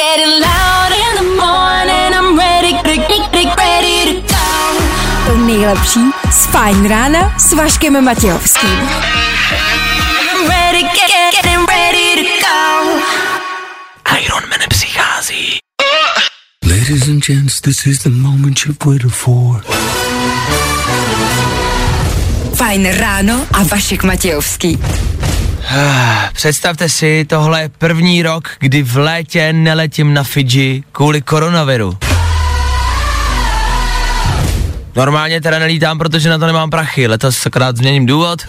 getting loud in the morning. I'm ready, ready, ready to go. To nejlepší z Fajn rána s Vaškem Matějovským. I'm ready, get, get, getting ready to go. Iron Man přichází. Ladies and gents, this is the moment you've waited for. Fajn ráno a Vašek Matějovský. Představte si, tohle je první rok, kdy v létě neletím na Fidži kvůli koronaviru. Normálně teda nelítám, protože na to nemám prachy. Letos akorát změním důvod.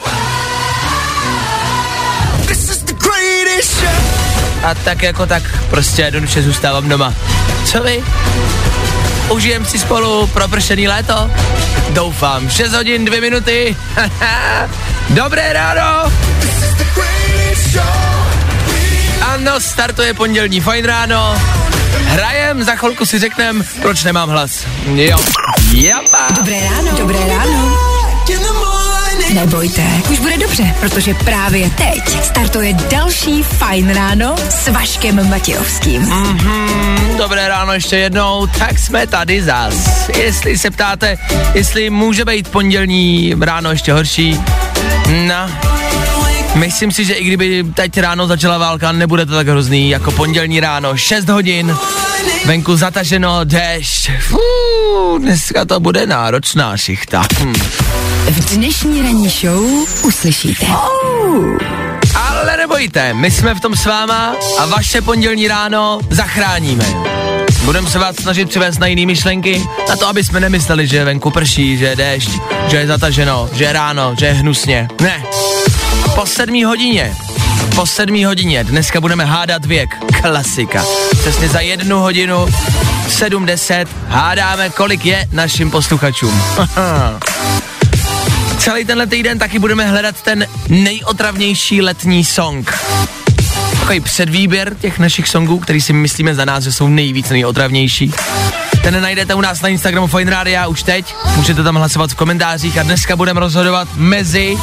A tak jako tak prostě jednoduše zůstávám doma. Co vy? Užijem si spolu propršený léto? Doufám. 6 hodin, 2 minuty. Dobré ráno! Ano, startuje pondělní fajn ráno. Hrajem, za chvilku si řeknem, proč nemám hlas. Jo. Japa. Dobré ráno. Dobré ráno. Nebojte, už bude dobře, protože právě teď startuje další Fajn ráno s Vaškem Matějovským. Mm, dobré ráno ještě jednou, tak jsme tady zas. Jestli se ptáte, jestli může být pondělní ráno ještě horší, no, myslím si, že i kdyby teď ráno začala válka, nebude to tak hrozný jako pondělní ráno, 6 hodin, venku zataženo, déšť, Fů, dneska to bude náročná šichta. Hm. V dnešní ranní show uslyšíte. Ale nebojte, my jsme v tom s váma a vaše pondělní ráno zachráníme. Budeme se vás snažit přivést na jiné myšlenky, na to, aby jsme nemysleli, že venku prší, že je déšť, že je zataženo, že je ráno, že je hnusně. Ne. Po sedmí hodině, po sedmí hodině, dneska budeme hádat věk. Klasika. Přesně za jednu hodinu, 7.10, hádáme, kolik je našim posluchačům. Celý tenhle týden taky budeme hledat ten nejotravnější letní song. Takový předvýběr těch našich songů, který si myslíme za nás, že jsou nejvíc nejotravnější. Ten najdete u nás na Instagramu Fine Radio už teď. Můžete tam hlasovat v komentářích a dneska budeme rozhodovat mezi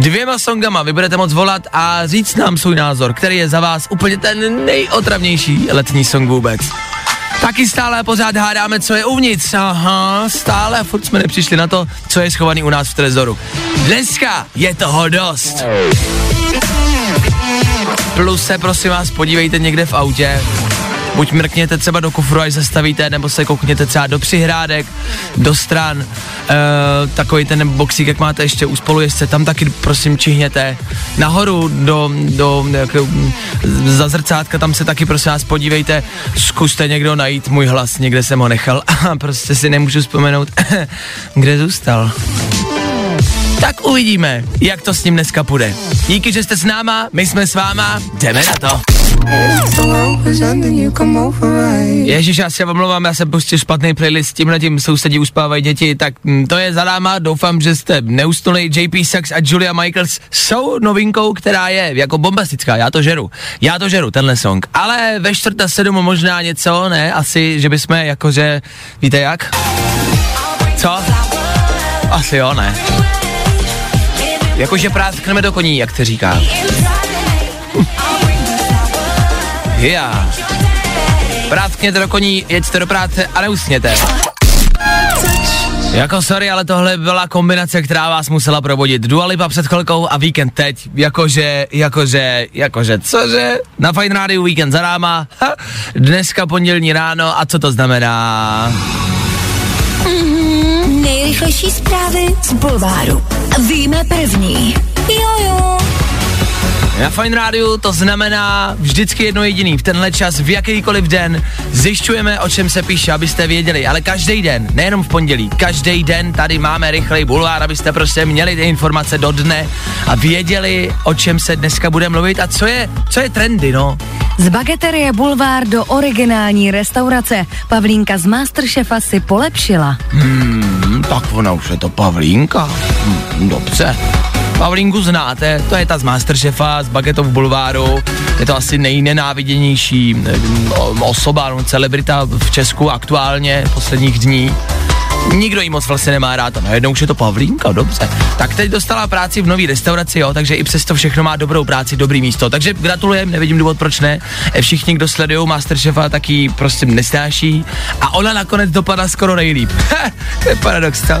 dvěma songama. Vy budete moc volat a říct nám svůj názor, který je za vás úplně ten nejotravnější letní song vůbec. Taky stále pořád hádáme, co je uvnitř. Aha, stále furt jsme nepřišli na to, co je schovaný u nás v trezoru. Dneska je toho dost. Plus se prosím vás podívejte někde v autě, buď mrkněte třeba do kufru, až zastavíte, nebo se koukněte třeba do přihrádek, do stran, e, takový ten boxík, jak máte ještě u spolujezdce, tam taky prosím čihněte. Nahoru do, do jak, za zrcátka, tam se taky prosím vás podívejte, zkuste někdo najít můj hlas, někde jsem ho nechal a prostě si nemůžu vzpomenout, kde zůstal. Tak uvidíme, jak to s ním dneska půjde. Díky, že jste s náma, my jsme s váma, jdeme na to. Ježíš, já se omlouvám, já jsem pustil špatný playlist, tímhle tím sousedí uspávají děti, tak hm, to je za náma, doufám, že jste neustulej. JP Sachs a Julia Michaels jsou novinkou, která je jako bombastická, já to žeru, já to žeru, tenhle song. Ale ve čtvrta sedm možná něco, ne, asi, že bychom jakože, víte jak? Co? Asi jo, ne. Jakože práskneme do koní, jak se říká. Já. Práskněte do koní, jeďte do práce a neusněte. Jako sorry, ale tohle byla kombinace, která vás musela probudit. Dua Lipa před chvilkou a víkend teď. Jakože, jakože, jakože, cože? Na Fine Radio víkend za náma. Ha, dneska pondělní ráno a co to znamená? Nejrychlejší zprávy z Bulváru. Víme první. Jojo. Na Fine Radio to znamená vždycky jedno jediný. V tenhle čas, v jakýkoliv den, zjišťujeme, o čem se píše, abyste věděli. Ale každý den, nejenom v pondělí, každý den tady máme rychlej bulvár, abyste prostě měli ty informace do dne a věděli, o čem se dneska bude mluvit a co je, co je trendy, no. Z bageterie Bulvár do originální restaurace. Pavlínka z Masterchefa si polepšila. Hmm, tak ona už je to Pavlínka. Hmm, dobře. Pavlínku znáte, to je ta z Masterchefa, z Bagetov Bulváru, je to asi nejnenáviděnější eh, o- osoba, no, celebrita v Česku aktuálně posledních dní. Nikdo jí moc vlastně nemá rád a najednou už je to Pavlínka, dobře. Tak teď dostala práci v nový restauraci, jo, takže i přesto všechno má dobrou práci, dobrý místo. Takže gratulujem, nevidím důvod, proč ne. E, Všichni, kdo sledují Masterchefa, tak ji prostě nesnáší. A ona nakonec dopadla skoro nejlíp. to je paradox, co?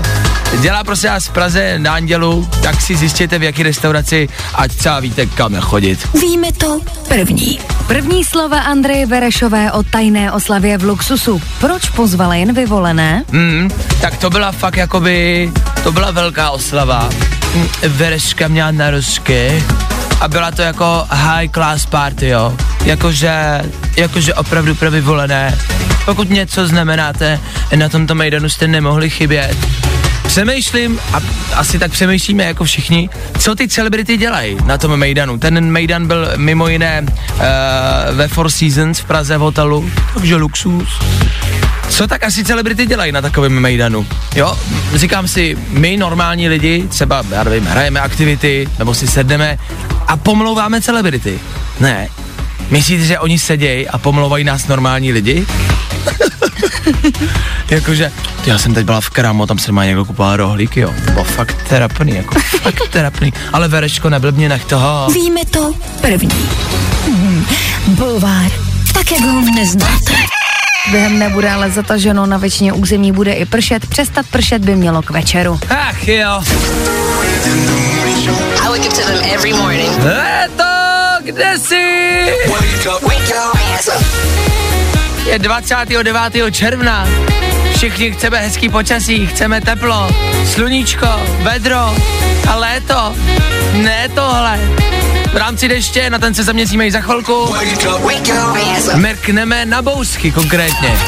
Dělá prostě vás v Praze na Andělu, tak si zjistěte v jaký restauraci, ať třeba víte, kam chodit. Víme to první. První slova Andreje Verešové o tajné oslavě v luxusu. Proč pozvala jen vyvolené? Hmm, tak to byla fakt jakoby, to byla velká oslava. Hm, Vereška měla narozky a byla to jako high class party, jo. Jakože, jakože opravdu pro vyvolené. Pokud něco znamenáte, na tomto mejdanu jste nemohli chybět. Přemýšlím, a asi tak přemýšlíme jako všichni, co ty celebrity dělají na tom Mejdanu. Ten Mejdan byl mimo jiné uh, ve Four Seasons v Praze v hotelu, takže luxus. Co tak asi celebrity dělají na takovém Mejdanu? Jo, říkám si, my normální lidi, třeba, já nevím, hrajeme aktivity, nebo si sedneme a pomlouváme celebrity. Ne. Myslíte, že oni sedějí a pomlouvají nás normální lidi? Jakože, já jsem teď byla v Kramo, tam se má někdo kupoval rohlíky, jo. To bylo fakt terapný, jako fakt terapný. Ale Vereško, neblbně nech toho. Víme to první. Hmm. Bulvár. Tak, jak ho neznáte. Během nebude ale zataženo, na většině území bude i pršet, přestat pršet by mělo k večeru. Ach jo. I wake up to them every morning. Léto, kde jsi? Je 29. června. Všichni chceme hezký počasí, chceme teplo, sluníčko, vedro a léto. Ne tohle. V rámci deště, na ten se zaměříme i za chvilku. Mrkneme na bousky konkrétně.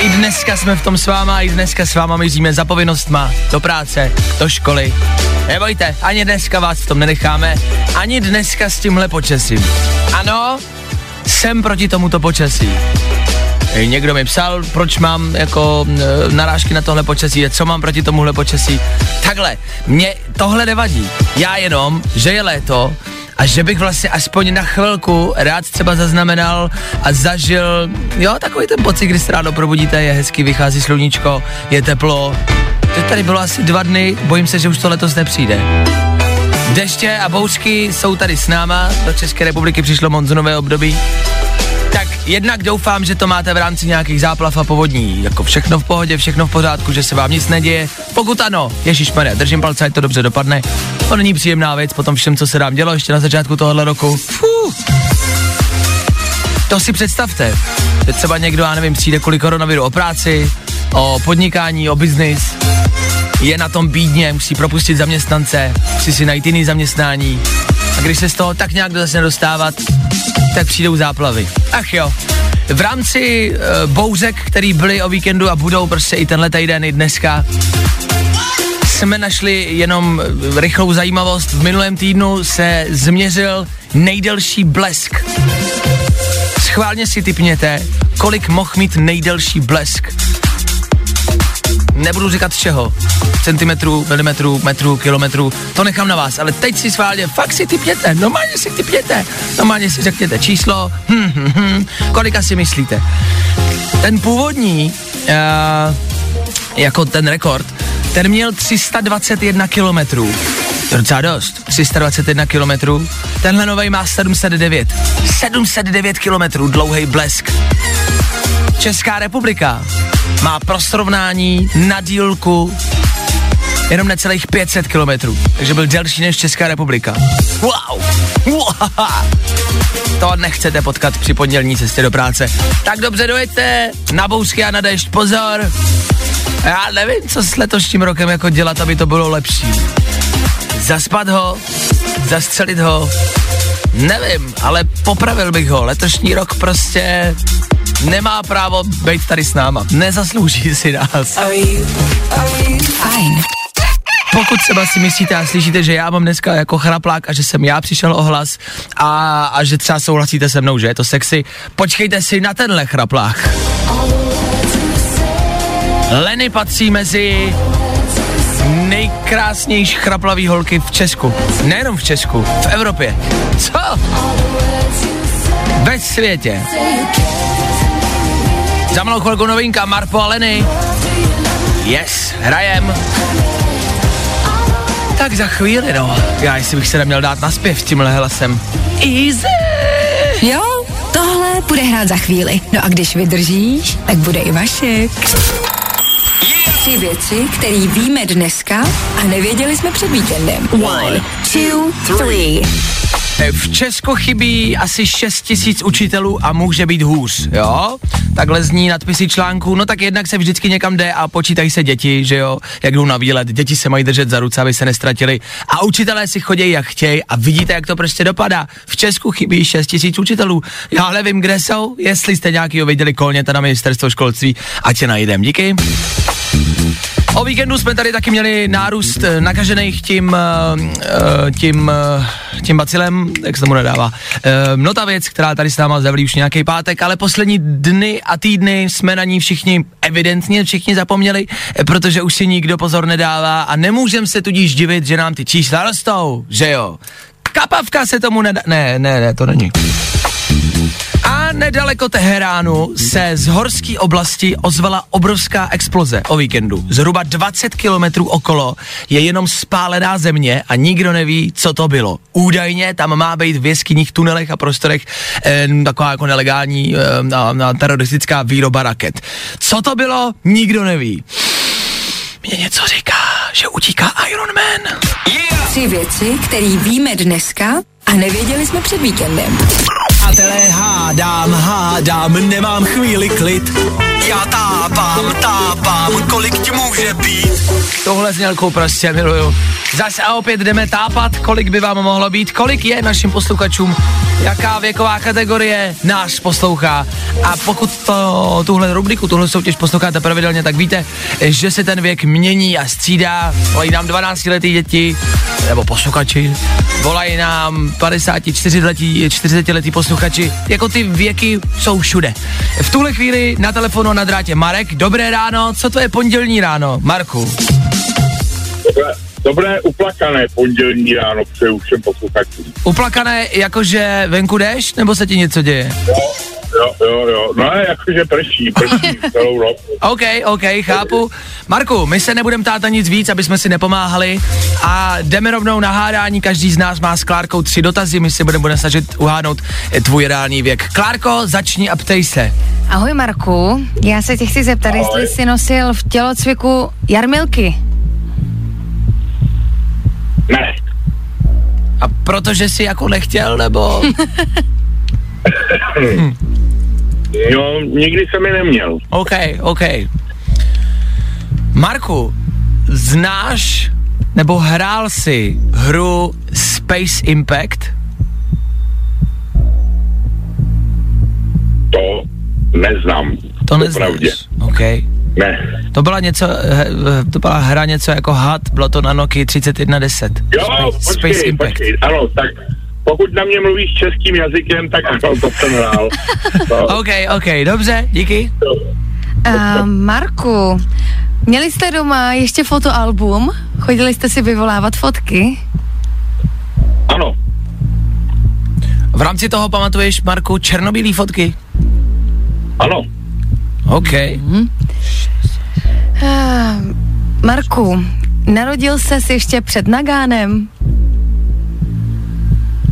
I dneska jsme v tom s váma, i dneska s váma míříme za povinnostma, do práce, do školy. Nebojte, ani dneska vás v tom nenecháme, ani dneska s tímhle počasím. Ano, jsem proti tomuto počasí. Někdo mi psal, proč mám jako narážky na tohle počasí, co mám proti tomuhle počasí. Takhle, mě tohle nevadí. Já jenom, že je léto a že bych vlastně aspoň na chvilku rád třeba zaznamenal a zažil, jo, takový ten pocit, kdy se ráno probudíte, je hezky, vychází sluníčko, je teplo. To tady bylo asi dva dny, bojím se, že už to letos nepřijde. Deště a bouřky jsou tady s náma, do České republiky přišlo monzunové období. Tak jednak doufám, že to máte v rámci nějakých záplav a povodní. Jako všechno v pohodě, všechno v pořádku, že se vám nic neděje. Pokud ano, Ježíš držím palce, ať to dobře dopadne. To není příjemná věc po tom všem, co se nám dělo ještě na začátku tohohle roku. Fuh. To si představte. Že třeba někdo, já nevím, přijde kvůli koronaviru o práci, o podnikání, o biznis, je na tom bídně, musí propustit zaměstnance, musí si najít jiný zaměstnání. Když se z toho tak nějak začne dostávat, tak přijdou záplavy. Ach jo. V rámci uh, bouzek, který byly o víkendu a budou prostě i tenhle týden, i dneska, jsme našli jenom eh, rychlou zajímavost. V minulém týdnu se změřil nejdelší blesk. Schválně si typněte, kolik mohl mít nejdelší blesk. Nebudu říkat čeho. Centimetrů, milimetrů, metrů, kilometrů, to nechám na vás, ale teď si schválně, fakt si typněte, normálně si typněte, normálně si řekněte číslo, hm, hm, hm, kolika si myslíte. Ten původní, uh, jako ten rekord, ten měl 321 kilometrů. To je docela dost. 321 kilometrů. Tenhle novej má 709. 709 kilometrů dlouhý blesk. Česká republika má pro srovnání na dílku jenom necelých 500 kilometrů, takže byl delší než Česká republika. Wow! To nechcete potkat při pondělní cestě do práce. Tak dobře dojďte, na bousky a na dešť, pozor! Já nevím, co s letošním rokem jako dělat, aby to bylo lepší. Zaspat ho, zastřelit ho, nevím, ale popravil bych ho. Letošní rok prostě nemá právo být tady s náma. Nezaslouží si nás. Fajn. Pokud třeba si myslíte a slyšíte, že já mám dneska jako chraplák a že jsem já přišel o hlas a, a že třeba souhlasíte se mnou, že je to sexy, počkejte si na tenhle chraplák. Leny patří mezi nejkrásnější chraplavý holky v Česku. Nejenom v Česku, v Evropě. Co? Ve světě. Za malou chvilku novinka Marpo a Leny. Yes, hrajem. Tak za chvíli, no. Já jestli bych se neměl dát na zpěv tímhle hlasem. Easy. Jo, tohle bude hrát za chvíli. No a když vydržíš, tak bude i Vašek. Tři věci, které víme dneska a nevěděli jsme před víkendem. One, two, three. V Česku chybí asi 6 tisíc učitelů a může být hůř, jo? Takhle zní nadpisy článků, no tak jednak se vždycky někam jde a počítají se děti, že jo? Jak jdou na výlet, děti se mají držet za ruce, aby se nestratili a učitelé si chodí jak chtějí a vidíte, jak to prostě dopadá. V Česku chybí 6 tisíc učitelů. Já nevím, kde jsou, jestli jste nějakýho viděli, kolněte na ministerstvo školství, ať je najdem. Díky. O víkendu jsme tady taky měli nárůst eh, nakažených tím, uh, tím, uh, tím bacilem, jak se tomu nedává. No ta věc, která tady s náma zavlí už nějaký pátek, ale poslední dny a týdny jsme na ní všichni, evidentně všichni zapomněli, protože už si nikdo pozor nedává a nemůžeme se tudíž divit, že nám ty čísla rostou, že jo. Kapavka se tomu nedá... Ne, ne, ne, to není. Nedaleko Teheránu se z horské oblasti ozvala obrovská exploze o víkendu. Zhruba 20 kilometrů okolo je jenom spálená země a nikdo neví, co to bylo. Údajně tam má být v jeskyních, tunelech a prostorech eh, taková jako nelegální eh, na, na teroristická výroba raket. Co to bylo, nikdo neví. Mě něco říká, že utíká Iron Man. Tři věci, které víme dneska a nevěděli jsme před víkendem. A tele hádám, hádám, nemám chvíli klid. Já tápám, tápám, kolik ti může být? Tohle znělkou prostě miluju. Zase a opět jdeme tápat, kolik by vám mohlo být, kolik je našim posluchačům, jaká věková kategorie nás poslouchá. A pokud to, tuhle rubriku, tuhle soutěž posloucháte pravidelně, tak víte, že se ten věk mění a střídá. Volají nám 12 letý děti, nebo posluchači, volají nám 54 letí, 40 letý posluchači, jako ty věky jsou všude. V tuhle chvíli na telefonu na drátě Marek, dobré ráno, co to je pondělní ráno, Marku? Dobré, dobré uplakané pondělní ráno přeju všem posluchačům. Uplakané, jakože venku jdeš, nebo se ti něco děje? Jo, jo, jo, jo. No jakože prší, prší celou noc. OK, OK, chápu. Marku, my se nebudeme tát na nic víc, aby jsme si nepomáhali a jdeme rovnou na hádání. Každý z nás má s Klárkou tři dotazy, my si budeme snažit uhádnout eh, tvůj reálný věk. Klárko, začni a ptej se. Ahoj Marku, já se tě chci zeptat, Ahoj. jestli jsi nosil v tělocviku jarmilky. Ne, A protože jsi jako nechtěl, nebo... jo, nikdy jsem je neměl. OK, OK. Marku, znáš nebo hrál si hru Space Impact? To neznám. To neznáš. OK. Ne. To byla něco, he, to byla hra něco jako HUD, bylo to na Nokia 3110. Jo, Space, počkej, Space Impact. počkej, ano, tak pokud na mě mluvíš českým jazykem, tak ano, to jsem hrál. No, OK, OK, dobře, díky. Uh, Marku, měli jste doma ještě fotoalbum? Chodili jste si vyvolávat fotky? ano, V rámci toho pamatuješ, Marku, černobílý fotky? ano, OK. Uh, Marku, narodil ses ještě před Nagánem?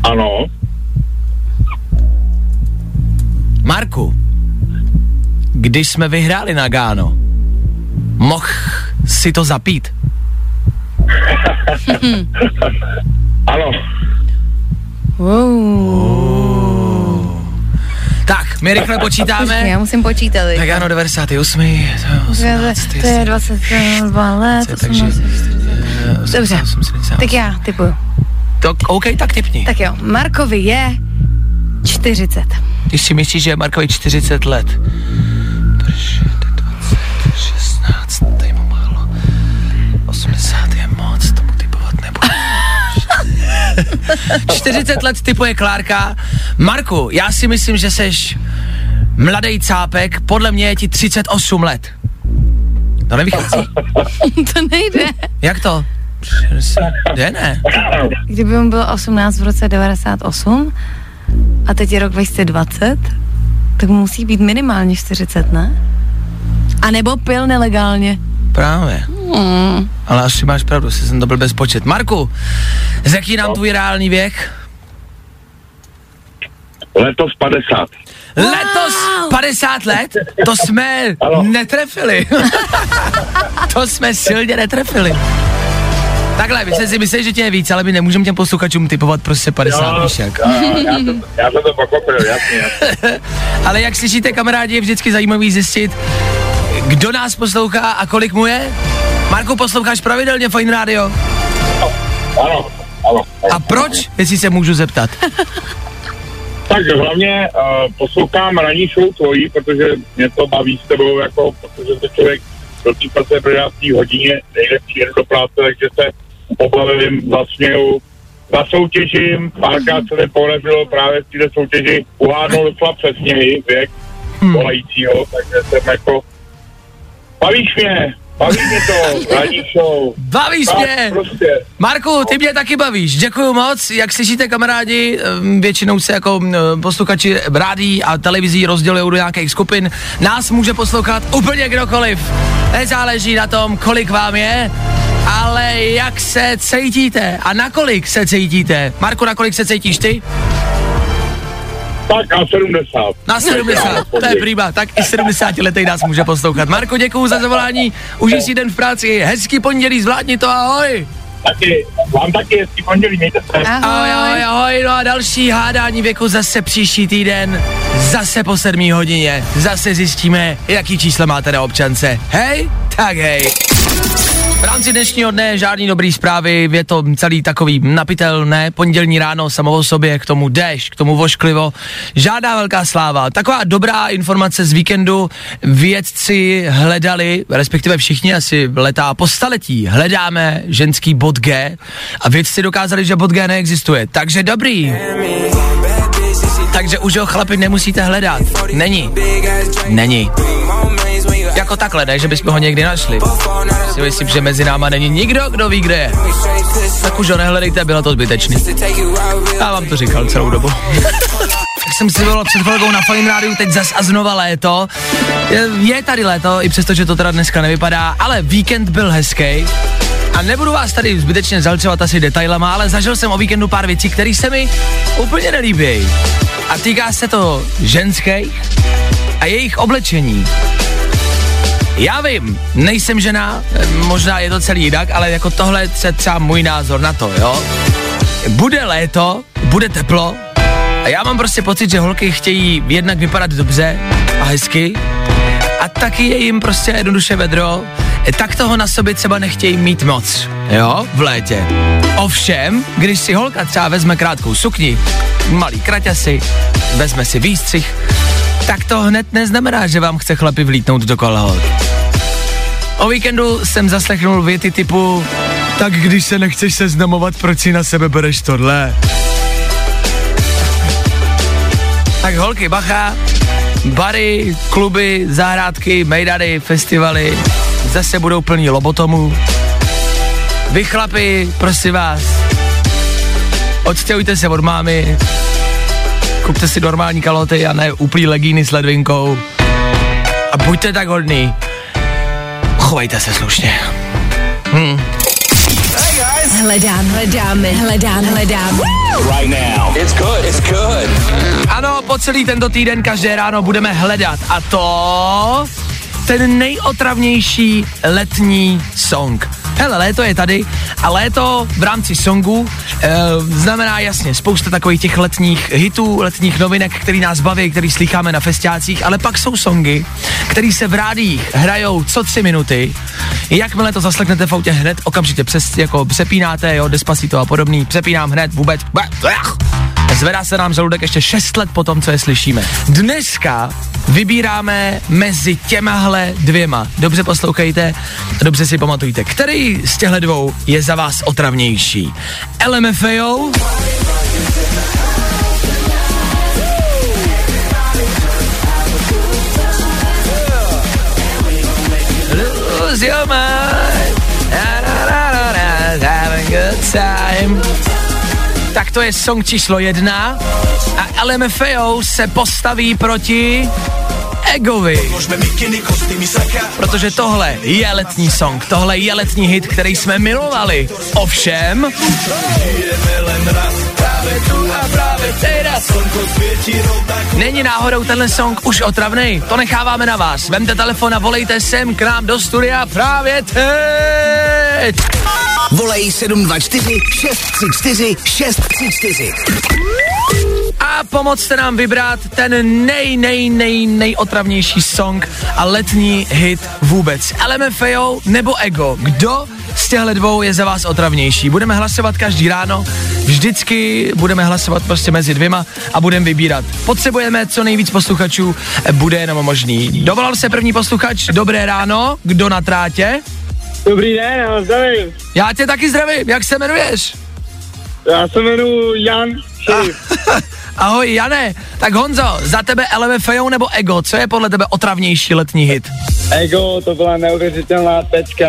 Ano, Marku, když jsme vyhráli na Gáno, mohl si to zapít? ano. Wow. Tak, my rychle počítáme. Já musím počítat. Tak ano, 98. To je 18. To je 22 let, takže, 18. eh, Dobře, 88, 78. tak já typuju. To, OK, tak typni. Tak jo, Markovi je 40. Když si myslíš, že je Markovi 40 let. Drž, to je 20, 16, tady mu málo. 80 je moc, tomu typovat nebudu. 40 let typuje Klárka. Marku, já si myslím, že seš mladý cápek, podle mě je ti 38 let. To nevychází. to nejde. Jak to? 60, je ne? Kdyby mu bylo 18 v roce 98 a teď je rok 2020, tak mu musí být minimálně 40, ne? A nebo pil nelegálně. právě. Hmm. Ale asi máš pravdu, si jsem to byl bez počet. Marku, řekni nám tvůj reálný věk. Letos 50. Letos 50 let? To jsme Ano. netrefili. to jsme silně netrefili. Takhle, vy jste si mysleli, že tě je víc, ale my nemůžeme těm posluchačům typovat prostě 50, víš jak. já, já, jsem, já jsem to pochopil, jasně, jasně. Ale jak slyšíte, kamarádi, je vždycky zajímavý zjistit, kdo nás poslouchá a kolik mu je. Marku, posloucháš pravidelně Fine Radio? Ano, ano. ano. A proč, jestli se můžu zeptat? Tak hlavně uh, poslouchám ranní show tvojí, protože mě to baví s tebou, jako, protože to člověk do případce v 11. hodině nejlepší jen do práce, takže se pobavím, zasměju, zasoutěžím, párkrát se mi podařilo právě v této soutěži uhádnout docela přesně věk hmm. volajícího, takže jsem jako, bavíš mě, baví mě to, ranní show. Bavíš Tak, mě! prostě. Marku, ty mě taky bavíš. Děkuji moc. Jak slyšíte, kamarádi, většinou se jako posluchači rádí a televizí rozdělují do nějakých skupin. Nás může poslouchat úplně kdokoliv. Nezáleží na tom, kolik vám je, ale jak se cítíte a na kolik se cítíte. Marku, na kolik se cítíš ty? Tak na 70. Na 70, to je prýma, tak i 70 letej nás může poslouchat. Marko, děkuju za zavolání, užij si den v práci, hezký pondělí, zvládni to, ahoj. Taky, vám taky hezký pondělí, mějte se. Ahoj, ahoj, ahoj, no a další hádání věku zase příští týden, zase po sedmý hodině, zase zjistíme, jaký číslo máte na občance. Hej, tak hej. V rámci dnešního dne žádný dobrý zprávy, je to celý takový napitelné, pondělní ráno samo o sobě, k tomu déšť, k tomu vošklivo, žádná velká sláva. Taková dobrá informace z víkendu, vědci hledali, respektive všichni asi letá po staletí, hledáme ženský bod G a vědci dokázali, že bod G neexistuje, takže dobrý. Takže už ho chlapi nemusíte hledat. Není. Není. Jako takhle, ne, že bychom ho někdy našli. Si myslím, že mezi náma není nikdo, kdo ví, kde je. Tak už ho nehledejte, bylo to zbytečný. Já vám to říkal celou dobu. Tak jsem si volal před chvilkou na Fine Rádiu, teď zas a znova léto. Je, je tady léto, i přesto, že to teda dneska nevypadá, ale víkend byl hezký. A nebudu vás tady zbytečně zalčovat asi detailama, ale zažil jsem o víkendu pár věcí, které se mi úplně nelíbí. A týká se to ženských a jejich oblečení. Já vím, nejsem žena, možná je to celý jinak, ale jako tohle je třeba můj názor na to, jo. Bude léto, bude teplo a já mám prostě pocit, že holky chtějí jednak vypadat dobře a hezky a taky je jim prostě jednoduše vedro, tak toho na sobě třeba nechtějí mít moc, jo, v létě. Ovšem, když si holka třeba vezme krátkou sukni, malý kraťasy, vezme si výstřih, tak to hned neznamená, že vám chce chlapi vlítnout do kolehot. O víkendu jsem zaslechnul věty typu tak když se nechceš seznamovat, proč si na sebe bereš tohle? Tak holky, bacha, bary, kluby, zahrádky, mejdany, festivaly zase budou plní lobotomů. Vy chlapi, prosím vás, odstěhujte se od mámy, kupte si normální kaloty a ne úplný legíny s ledvinkou. A buďte tak hodný. Chovejte se slušně. Hm. Hledám, hledáme, hledám, hledám. Ano, po celý tento týden každé ráno budeme hledat a to ten nejotravnější letní song. Hele, léto je tady a léto v rámci songu e, znamená jasně spousta takových těch letních hitů, letních novinek, který nás baví, který slycháme na festiácích, ale pak jsou songy, které se v rádích hrajou co tři minuty. Jakmile to zasleknete v autě hned, okamžitě přes, jako přepínáte, jo, Despacito a podobný, přepínám hned, vůbec, Zvedá se nám žaludek ještě 6 let po tom, co je slyšíme. Dneska vybíráme mezi těmahle dvěma. Dobře poslouchejte, dobře si pamatujte, který z těchto dvou je za vás otravnější. LMFAO. Tak to je song číslo jedna a LMFAO se postaví proti Egovi. Protože tohle je letní song, tohle je letní hit, který jsme milovali. Ovšem... Není náhodou tenhle song už otravný? To necháváme na vás. Vemte telefon a volejte sem k nám do studia právě teď. Volej 724 634 634. A pomozte nám vybrat ten nej, nej, nej, nejotravnější song a letní hit vůbec. LMFAO nebo Ego? Kdo z těchto dvou je za vás otravnější? Budeme hlasovat každý ráno, vždycky budeme hlasovat prostě mezi dvěma a budeme vybírat. Potřebujeme co nejvíc posluchačů, bude jenom možný. Dovolal se první posluchač, dobré ráno, kdo na trátě? Dobrý den, já zdravím. Já tě taky zdravím, jak se jmenuješ? Já se jmenuji Jan Šerif. Ahoj Jane, tak Honzo, za tebe LMFAO nebo Ego, co je podle tebe otravnější letní hit? Ego, to byla neuvěřitelná pecka.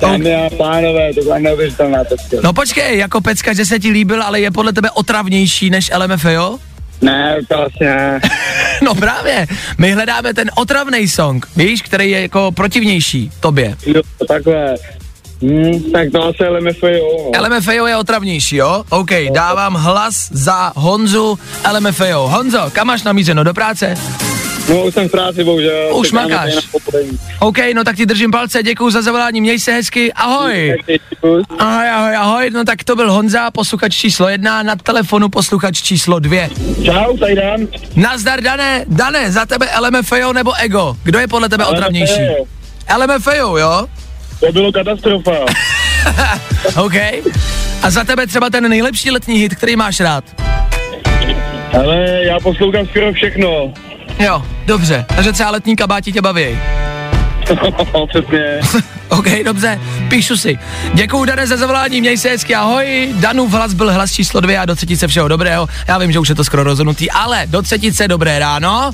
Dámy a pánové, to byla neuvěřitelná pecka. No počkej, jako pecka, že se ti líbil, ale je podle tebe otravnější než LMFAO? Ne, to asi ne. No právě, my hledáme ten otravný song, víš, který je jako protivnější tobě. Jo, takhle. Hmm, tak to asi LMFAO. No. LMFAO je otravnější, jo? OK, dávám hlas za Honzu LMFAO. Honzo, kam máš namířeno, do práce? No, už jsem v práci, bohužel. Už makáš. OK, no tak ti držím palce, děkuji za zavolání, měj se hezky, ahoj. Ahoj, ahoj, ahoj, no tak to byl Honza, posluchač číslo jedna, na telefonu posluchač číslo dvě. Čau, tady Dan. Nazdar, Dané, Dané, za tebe LMFAO nebo Ego? Kdo je podle tebe otravnější? LMFAO, jo? To bylo katastrofa. OK. A za tebe třeba ten nejlepší letní hit, který máš rád? Ale já poslouchám skoro všechno. Jo, dobře. Takže třeba letní kabáti tě baví. Přesně. OK, dobře, píšu si. Děkuju, Dane, za zavolání, měj se hezky, ahoj. Danův hlas byl hlas číslo dvě a do třetice všeho dobrého. Já vím, že už je to skoro rozhodnutý, ale do třetice dobré ráno.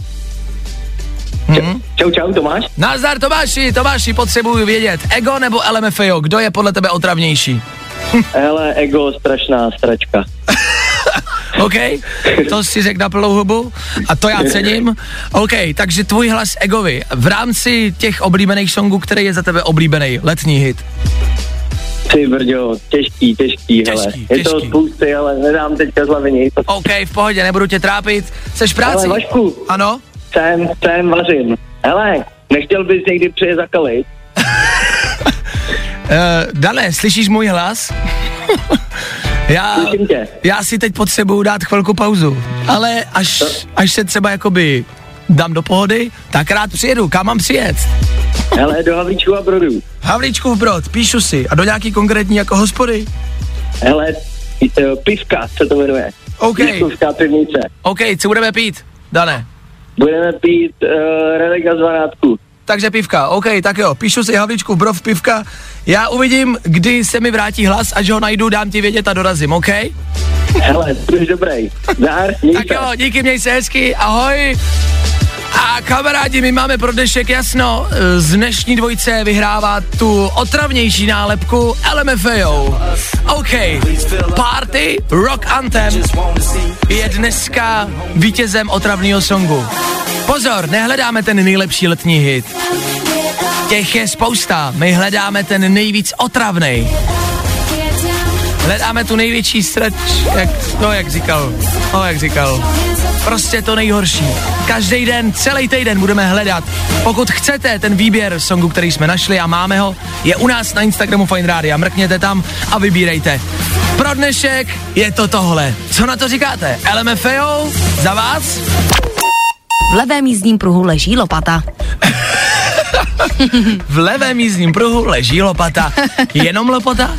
Hm? Čau, čau, Tomáš. Nazdar Tomáši, Tomáši, potřebuju vědět, Ego nebo LMFAO, kdo je podle tebe otravnější? Hele, ego, strašná stračka. OK, to si řekl na plnou hubu a to já cením. OK, takže tvůj hlas Egovi v rámci těch oblíbených songů, který je za tebe oblíbený letní hit. Ty brďo, těžký, těžký, hele. Těžký, Je to těžký. spousty, ale nedám teďka z hlavy nic. OK, v pohodě, nebudu tě trápit. Seš v práci? Ale Vašku, Ano? Jsem, jsem vařím. Hele, nechtěl bys někdy přijet za kalit? Uh, Dané, slyšíš můj hlas? já, já si teď potřebuju dát chvilku pauzu, ale až, až se třeba jakoby dám do pohody, tak rád přijedu. Kam mám přijet? Hele, do Havlíčku a Brodu. Havlíčkův Brod, píšu si. A do nějaký konkrétní jako hospody? Hele, eh, pivka se to jmenuje. OK, Pivkovská pivnice. OK, co budeme pít? Dané. Budeme pít uh, relika z Vanátku. Takže pivka, OK, tak jo, píšu si Havlíčkův Brod pivka. Já uvidím, kdy se mi vrátí hlas, až ho najdu, dám ti vědět a dorazím, OK? Hele, jsi dobrý. Zdar, měj Tak jo, díky, měj se hezky, ahoj. A kamarádi, my máme pro dnešek jasno, z dnešní dvojce vyhrává tu otravnější nálepku LMFAO. OK, Party Rock Anthem je dneska vítězem otravného songu. Pozor, nehledáme ten nejlepší letní hit. Těch je spousta, my hledáme ten nejvíc otravnej. Hledáme tu největší stretch, jak, no jak říkal, no jak říkal. Prostě to nejhorší. Každý den, celý týden budeme hledat. Pokud chcete ten výběr songu, který jsme našli a máme ho, je u nás na Instagramu Fine Radio. Mrkněte tam a vybírejte. Pro dnešek je to tohle. Co na to říkáte? LMFAO? Za vás? V levém jízdním pruhu leží lopata. V levém jízdním pruhu leží lopata. Jenom lopata?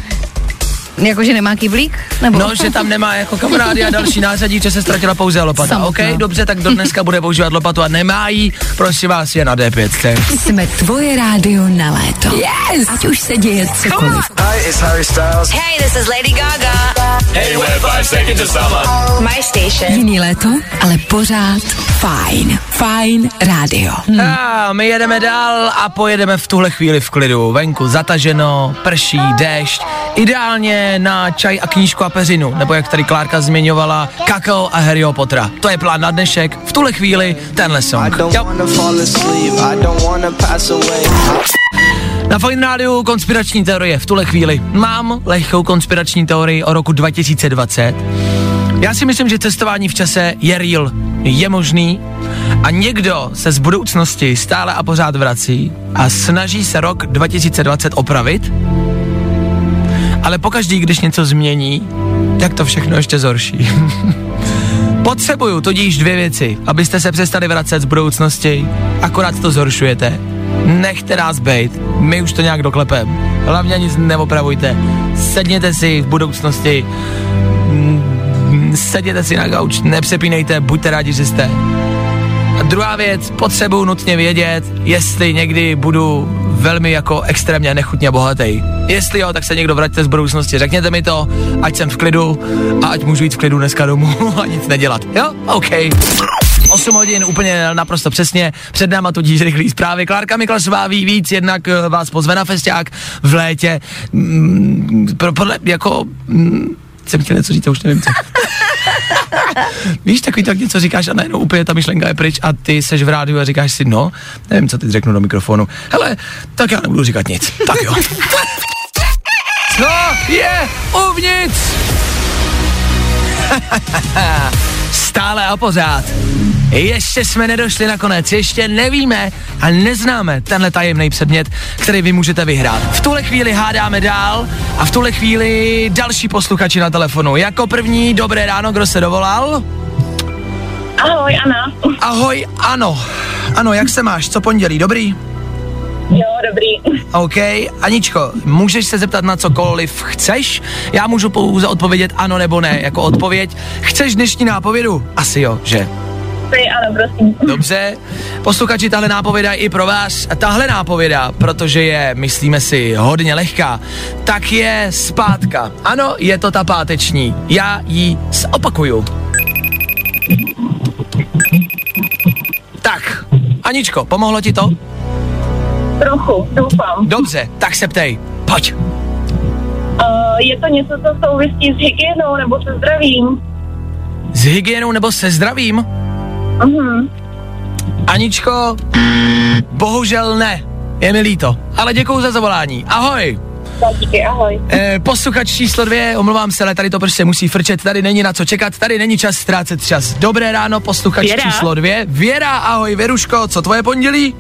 Jakože nemá kyblík? Nebo? No, že tam nemá jako kamarády a další nářadí, že se ztratila pouze lopata. Samotná. OK, dobře, tak do dneska bude používat lopatu a nemá jí, prosím vás, je na D5. Jsme tvoje rádio na léto. Yes! Ať už se děje cokoliv. Hi, it's Harry Styles. Hey, this is Lady Gaga. Hey, we're five seconds of summer. My station. Jiný léto, ale pořád Fajn. Fajn rádio. A my jedeme dál a pojedeme v tuhle chvíli v klidu. Venku zataženo, prší, déšť. Ideálně na čaj a knížku a peřinu, nebo jak tady Klárka zmiňovala, kakao a Harryho Pottera. To je plán na dnešek. V tuhle chvíli tenhle song. Jo. Na Fine Rádiu konspirační teorie v tuhle chvíli. Mám lehkou konspirační teorii o roku 2020. Já si myslím, že cestování v čase je real, je možný a někdo se z budoucnosti stále a pořád vrací a snaží se rok 2020 opravit, ale pokaždý, když něco změní, tak to všechno ještě zhorší. Potřebuju tudíž dvě věci, abyste se přestali vracet z budoucnosti, akorát to zhoršujete. Nechte nás bejt, my už to nějak doklepem. Hlavně nic neopravujte. Sedněte si v budoucnosti, mm, sedněte si na gauč, nepřepínejte, buďte rádi, že jste. A druhá věc, potřebuju nutně vědět, jestli někdy budu velmi jako extrémně nechutně bohatý. Jestli jo, tak se někdo vraťte z budoucnosti, řekněte mi to, ať jsem v klidu a ať můžu jít v klidu dneska domů a nic nedělat. Jo? OK. 8 hodin úplně naprosto přesně, před náma tudíž rychlý zprávy. Klárka Miklasová ví víc, jednak eh, vás pozve na festiák v létě. Mm, pro, podle, jako, mm, jsem chtěl něco říct, už nevím co. Víš, takový tak něco říkáš a najednou úplně ta myšlenka je pryč a ty seš v rádiu a říkáš si, no, nevím, co teď řeknu do mikrofonu. Hele, tak já nebudu říkat nic. Tak jo. Co je uvnitř? Stále a pořád. Ještě jsme nedošli na konec, ještě nevíme a neznáme tenhle tajemný předmět, který vy můžete vyhrát. V tuhle chvíli hádáme dál a v tuhle chvíli další posluchači na telefonu. Jako první, dobré ráno, kdo se dovolal? Ahoj, Anna. Ahoj, ano. Ano, jak se máš? Co pondělí? Dobrý? Jo, dobrý. OK. Aničko, můžeš se zeptat na cokoliv chceš? Já můžu pouze odpovědět ano nebo ne, jako odpověď. Chceš dnešní nápovědu? Asi jo, že? Ty, ano, prosím. Dobře, posluchači, tahle nápověda je i pro vás. A tahle nápověda, protože je, myslíme si, hodně lehká, tak je zpátka. Ano, je to ta páteční. Já ji zopakuju. Tak, Aničko, pomohlo ti to? Trochu, doufám. Dobře, tak se ptej. Pojď. Uh, je to něco, co souvisí s hygienou nebo se zdravím? S hygienou nebo se zdravím? Mhm. Aničko, bohužel ne. Je mi líto. Ale děkuju za zavolání. Ahoj. Tak díky, ahoj. Eh, posluchač číslo dvě, omlouvám se, ale tady to prostě musí frčet, tady není na co čekat, tady není čas ztrácet čas. Dobré ráno, posluchač Věra. číslo dvě. Věra, ahoj, Věruško, co tvoje pondělí?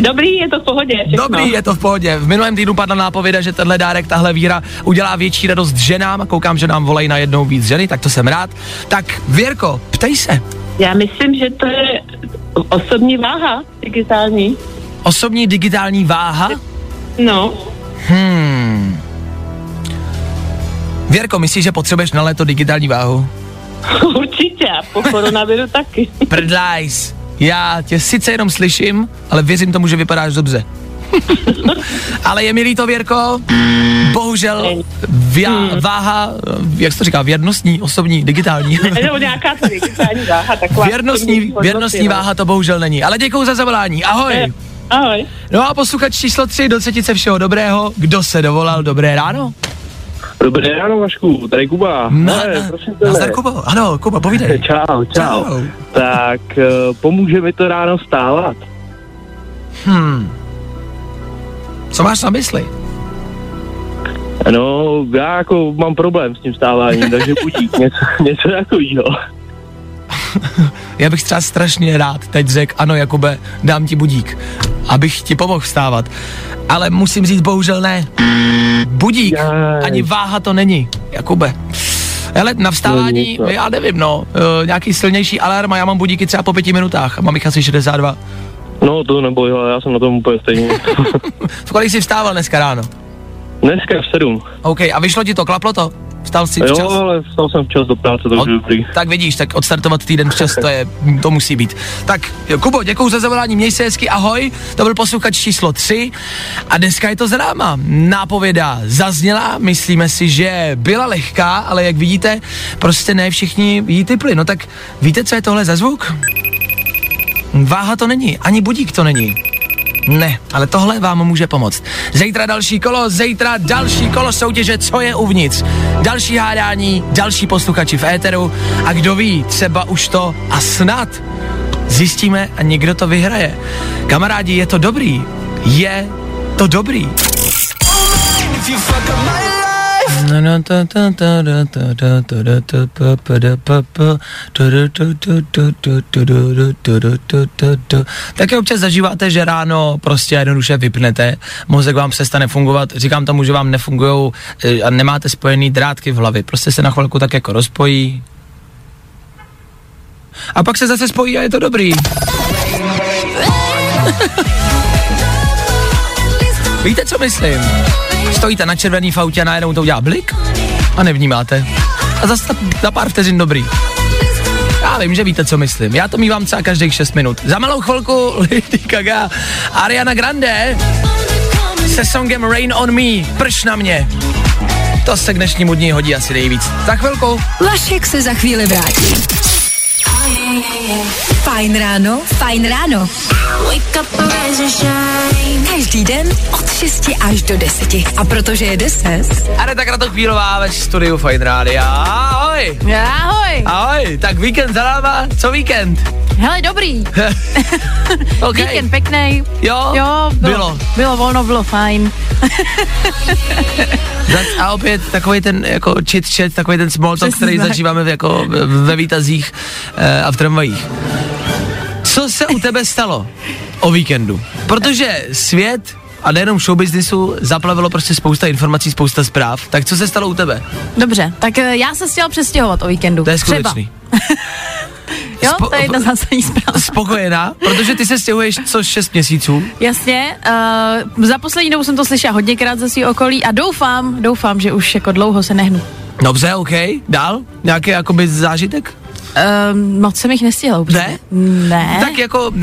Dobrý, je to v pohodě. Všechno. Dobrý, je to v pohodě. V minulém týdnu padla nápověda, že tenhle dárek, tahle víra udělá větší radost ženám. Koukám, že nám volají na jednou víc ženy, tak to jsem rád. Tak Věrko, ptej se. Já myslím, že to je osobní váha digitální. Osobní digitální váha? No, Hmm. Věrko, myslíš, že potřebuješ na léto digitální váhu? určitě, a po koronaviru taky. Prdlajs. Já tě sice jenom slyším, ale věřím tomu, že vypadáš dobře. ale je mi líto, Věrko, bohužel via, váha, jak se to říká, věrnostní, osobní, digitální. Nebo nějaká ta digitální váha, taková. věrnostní, věrnostní no. váha to bohužel není. Ale děkuji za zavolání. Ahoj. Eh, Ahoj. No a posluchač číslo 3 do třetice všeho dobrého. Kdo se dovolal? Dobré ráno? Dobré ráno, Vašku, tady Kuba. Na, Hele, prosím tebe. nazdar, Kubo. Ano, Kuba, povídej. Čau, čau. Čau. Tak uh, pomůže mi to ráno stávat. Hmm. Co máš na mysli? No, já jako mám problém s tím stáváním, takže budík, něco, něco takového. Já bych třeba strašně rád teď řekl, ano Jakube, dám ti budík, abych ti pomohl vstávat. Ale musím říct, bohužel ne. Budík, ani váha to není, Jakube. Hele, na vstávání, No, já nevím, no, uh, nějaký silnější alarm a já mám budíky třeba po pěti minutách a mám jich asi 62. No to nebo jo, já jsem na tom úplně stejně. V kolik jsi vstával dneska ráno? Dneska v sedm. OK, a vyšlo ti to, klaplo to? Vstal jsi Jo, včas? ale vstal jsem včas do práce, takže Od, dobrý. tak vidíš, tak odstartovat týden včas, to je, to musí být. Tak, jo, Kubo, děkuji za zavolání, měj se hezky, ahoj, to byl posluchač číslo 3 a dneska je to za náma. Nápověda zazněla, myslíme si, že byla lehká, ale jak vidíte, prostě ne všichni jí typli. No tak víte, co je tohle za zvuk? Váha to není, ani budík to není. Ne, ale tohle vám může pomoct. Zítra další kolo, zítra další kolo soutěže, co je uvnitř. Další hádání, další posluchači v éteru a kdo ví, třeba už to a snad zjistíme a někdo to vyhraje. Kamarádi, je to dobrý. Je to dobrý. No, no, ta, ta, ta, da, ta, da, ta, da, ta, pa, pa, da, pa, pa, ta, da, ta, ta, ta, ta, ta, da, da, ta, da, ta, ta, ta. Taky občas zažíváte, že ráno prostě jednoduše vypnete, mozek vám přestane fungovat, říkám tomu, že vám nefungují a nemáte spojený drátky v hlavě, prostě se na chvilku tak jako rozpojí, a pak se zase spojí a je to dobrý. Víte, co myslím? Stojíte na červený v autě a najednou to udělá blik a nevnímáte. A zase na pár vteřin dobrý. Já vím, že víte, co myslím. Já to mývám třeba každých 6 minut. Za malou chvilku Lady Gaga, Ariana Grande se songem Rain on Me, prš na mě. To se k dnešnímu dní hodí asi nejvíc. Za chvilku. Vašek se za chvíli vrátí. Fajn ráno, fajn ráno. Každý den od 6 až do 10. A protože je 10, Aneta Kratochvílová ve studiu Fine Rádia. Ahoj. Ahoj. Ahoj, tak víkend za náma, co víkend? Hele, dobrý. okay. Víkend pěkný. Jo, jo bylo, bylo. Bylo volno, bylo fajn. Zač- a opět takový ten jako chit chat, takový ten small talk, který zažíváme v, jako ve výtazích e, a v tramvajích. Co se u tebe stalo o víkendu? Protože svět a nejenom show businessu zaplavilo prostě spousta informací, spousta zpráv. Tak co se stalo u tebe? Dobře, tak eh, já se chtěla přestěhovat o víkendu. To je skutečný. Jo, Spo- to je jedna zásadní zpráva. Spokojená, protože ty se stěhuješ co 6 měsíců. Jasně, uh, za poslední dobu jsem to slyšela hodněkrát ze svého okolí a doufám, doufám, že už jako dlouho se nehnu. Dobře, OK. Dál? Nějaký jakoby zážitek? Um, moc jsem jich nestihla upřímně. Ne? Ne. Tak jako uh,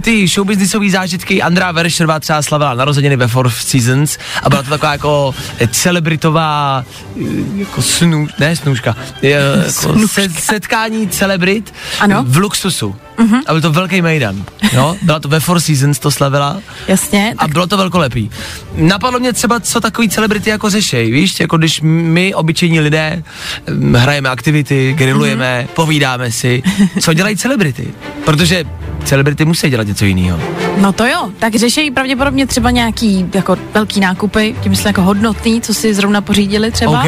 ty showbiznisové zážitky, Andrá Veršerová třeba slavila narozeniny ve Four Seasons a byla to taková jako celebritová eh, jako snů, ne snůžka, jako se, setkání celebrit Ano. v luxusu. Mhm. A byl to velký mejdan. Jo? Byla to ve Four Seasons, to slavila. Jasně. A bylo to velkolepý. Napadlo mě třeba, co takový celebrity jako řešej, víš, jako když my, obyčejní lidé, hm, hrajeme aktivity, grillujeme, Mhm. povídáme si, co dělají celebrity. Protože celebrity musí dělat něco jiného. No to jo, tak řešejí pravděpodobně třeba nějaký jako velký nákupy, tím myslím jako hodnotný, co si zrovna pořídili třeba. OK.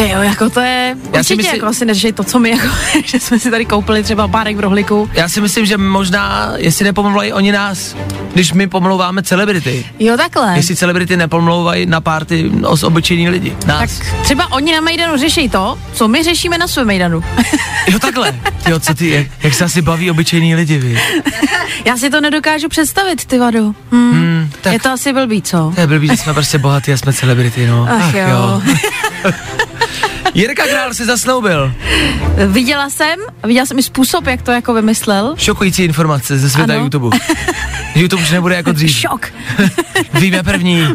Ty jo, jako to je, Já si určitě myslím- jako asi neřešejí to, co my, jako, že jsme si tady koupili třeba párek v rohlíku. Já si myslím, že možná, jestli nepomlouvají oni nás, když my pomlouváme celebrity. Jo, takhle. Jestli celebrity nepomlouvají na párty os obyčejní lidi. Nás. Tak třeba oni na Mejdanu řeší to, co my řešíme na svém Mejdanu. Jo, takhle. Jo, co ty, jak, jak se asi baví obyčejní lidi, vy. Já si to nedokážu představit, ty vado. Hmm. Hmm, tak Je to asi blbý, co? to je blbý, že jsme prostě bohatí a jsme celebrity, no. Ach jo. Jirka Král se zasnoubil. Viděla jsem, viděla jsem i způsob, jak to jako vymyslel. Šokující informace ze světa Ano. YouTube. YouTube už nebude jako dřív. Šok. Víme první.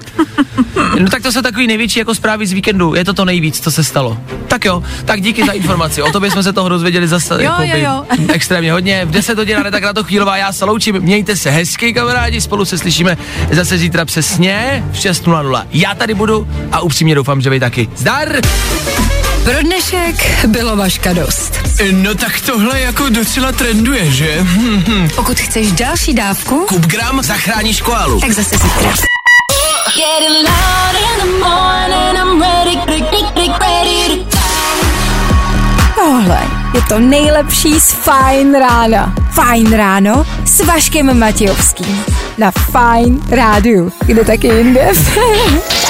No tak to jsou takový největší jako zprávy z víkendu. Je to to nejvíc, co se stalo. Tak jo, tak díky za informaci. O tobě jsme se toho dozvěděli zase Jo, jakoby, jo, jo. extrémně hodně. V 10 hodin tak na to chvílová já se loučím. Mějte se hezky, kamarádi. Spolu se slyšíme zase zítra přesně v 6.00. Já tady budu a upřímně doufám, že vy taky. Zdar! Pro dnešek bylo vaška dost. No tak tohle jako docela trenduje, že? Pokud chceš další dávku, Kup gram, zachráníš koalu. tak zase zítra. Tohle je to nejlepší z Fajn rána. Fajn ráno s Vaškem Matějovským. Na Fajn rádiu. Kde taky jinde?